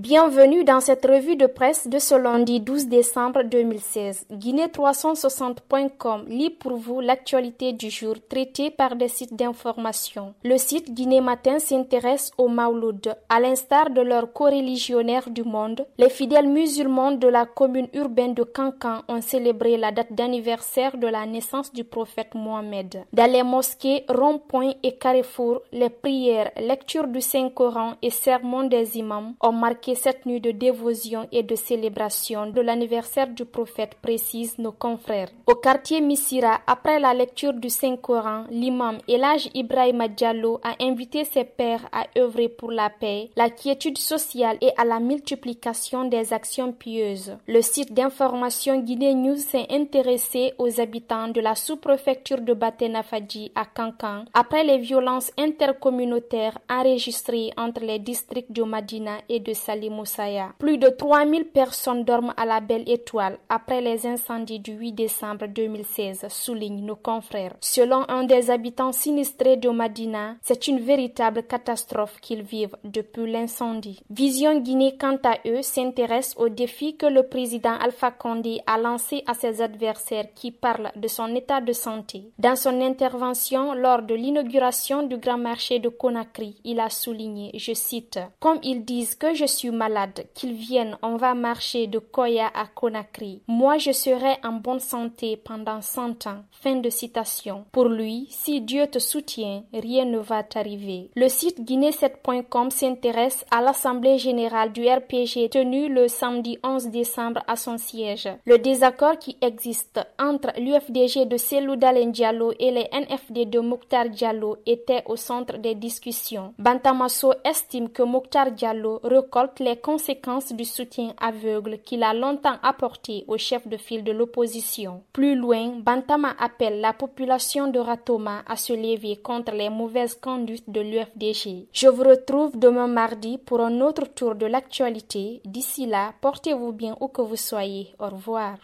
Bienvenue dans cette revue de presse de ce lundi 12 décembre 2016. Guinée360.com lit pour vous l'actualité du jour traitée par des sites d'information. Le site Guinée Matin s'intéresse au Mauloud. À l'instar de leurs coreligionnaires du monde, les fidèles musulmans de la commune urbaine de Cancan ont célébré la date d'anniversaire de la naissance du prophète Mohamed. Dans les mosquées, ronds-points et carrefours, les prières, lecture du Saint-Coran et sermons des imams ont marqué cette nuit de dévotion et de célébration de l'anniversaire du prophète, précise nos confrères. Au quartier Missira, après la lecture du Saint-Coran, l'imam Elage Ibrahim Diallo a invité ses pères à œuvrer pour la paix, la quiétude sociale et à la multiplication des actions pieuses. Le site d'information Guinée News s'est intéressé aux habitants de la sous-préfecture de Batenafadji à Cancan après les violences intercommunautaires enregistrées entre les districts de Madina et de plus de 3000 personnes dorment à la Belle Étoile après les incendies du 8 décembre 2016, soulignent nos confrères. Selon un des habitants sinistrés de Madina, c'est une véritable catastrophe qu'ils vivent depuis l'incendie. Vision Guinée, quant à eux, s'intéresse au défi que le président Alpha Condé a lancé à ses adversaires qui parlent de son état de santé. Dans son intervention lors de l'inauguration du grand marché de Conakry, il a souligné, je cite, Comme ils disent que je suis malade, qu'ils viennent, on va marcher de Koya à Conakry. Moi, je serai en bonne santé pendant cent ans. Fin de citation. Pour lui, si Dieu te soutient, rien ne va t'arriver. Le site guinée7.com s'intéresse à l'Assemblée générale du RPG tenue le samedi 11 décembre à son siège. Le désaccord qui existe entre l'UFDG de Selou Diallo et les NFD de Mokhtar Diallo était au centre des discussions. Bantamasso estime que Mokhtar Diallo recolle les conséquences du soutien aveugle qu'il a longtemps apporté au chef de file de l'opposition. Plus loin, Bantama appelle la population de Ratoma à se lever contre les mauvaises conduites de l'UFDG. Je vous retrouve demain mardi pour un autre tour de l'actualité. D'ici là, portez-vous bien où que vous soyez. Au revoir.